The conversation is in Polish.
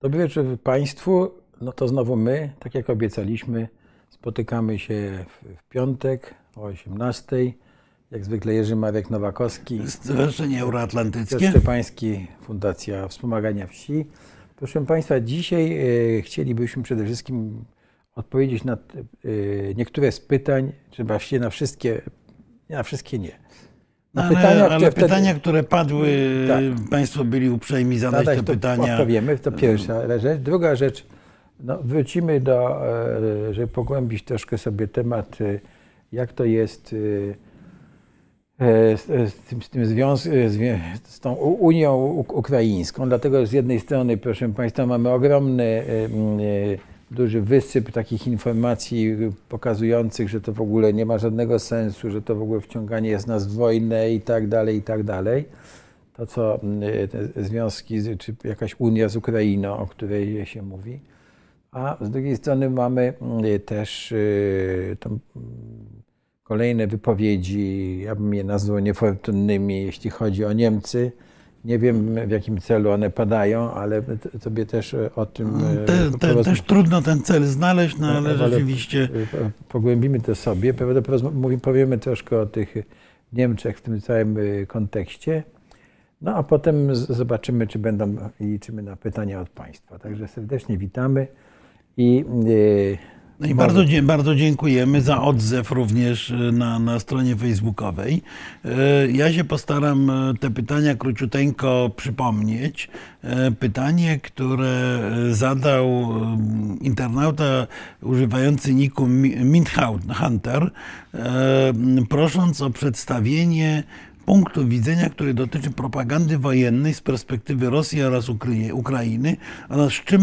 Dobry wieczór Państwu. No to znowu my, tak jak obiecaliśmy, spotykamy się w, piątek o 18. Jak zwykle Jerzy Marek Nowakowski, Stowarzyszenie Euroatlantyckie. Szczepański, Fundacja Wspomagania Wsi. Proszę Państwa, dzisiaj e, chcielibyśmy przede wszystkim odpowiedzieć na e, niektóre z pytań, czy właściwie na wszystkie, na wszystkie nie. Na ale pytania, ale które wtedy- pytania, które padły, Tak. Państwo byli uprzejmi zadać Zadać te to pytania. Odpowiemy, to pierwsza rzecz. Druga rzecz, no, wrócimy do, e, żeby pogłębić troszkę sobie temat, e, jak to jest e, z, tym, z, tym związ, e, z tą Unią Uk- Ukraińską. Dlatego że z jednej strony, proszę Państwa, mamy ogromny, e, e, duży wysyp takich informacji pokazujących, że to w ogóle nie ma żadnego sensu, że to w ogóle wciąganie jest nas w wojnę i tak dalej, i tak dalej to, co te związki, czy jakaś unia z Ukrainą, o której się mówi. A z drugiej strony mamy mm, też y, mm, kolejne wypowiedzi, ja bym je nazwał niefortunnymi, jeśli chodzi o Niemcy. Nie wiem w jakim celu one padają, ale tobie też y, o tym y, Te, te, poroz- też trudno ten cel znaleźć, no ale ale- rzeczywiście y, pogłębimy to sobie. Powiemy troszkę o tych Niemczech w tym całym kontekście. No a potem zobaczymy, czy będą i liczymy na pytania od Państwa. Także serdecznie witamy i y, No i bardzo, bardzo dziękujemy za odzew również e, na, na stronie facebookowej. E, Ja się postaram e, te pytania króciuteńko przypomnieć. Pytanie, które zadał internauta używający niku Mi- Mint Hunter, prosząc o przedstawienie punktu widzenia, który dotyczy propagandy wojennej z perspektywy Rosji oraz Ukrainy oraz z czym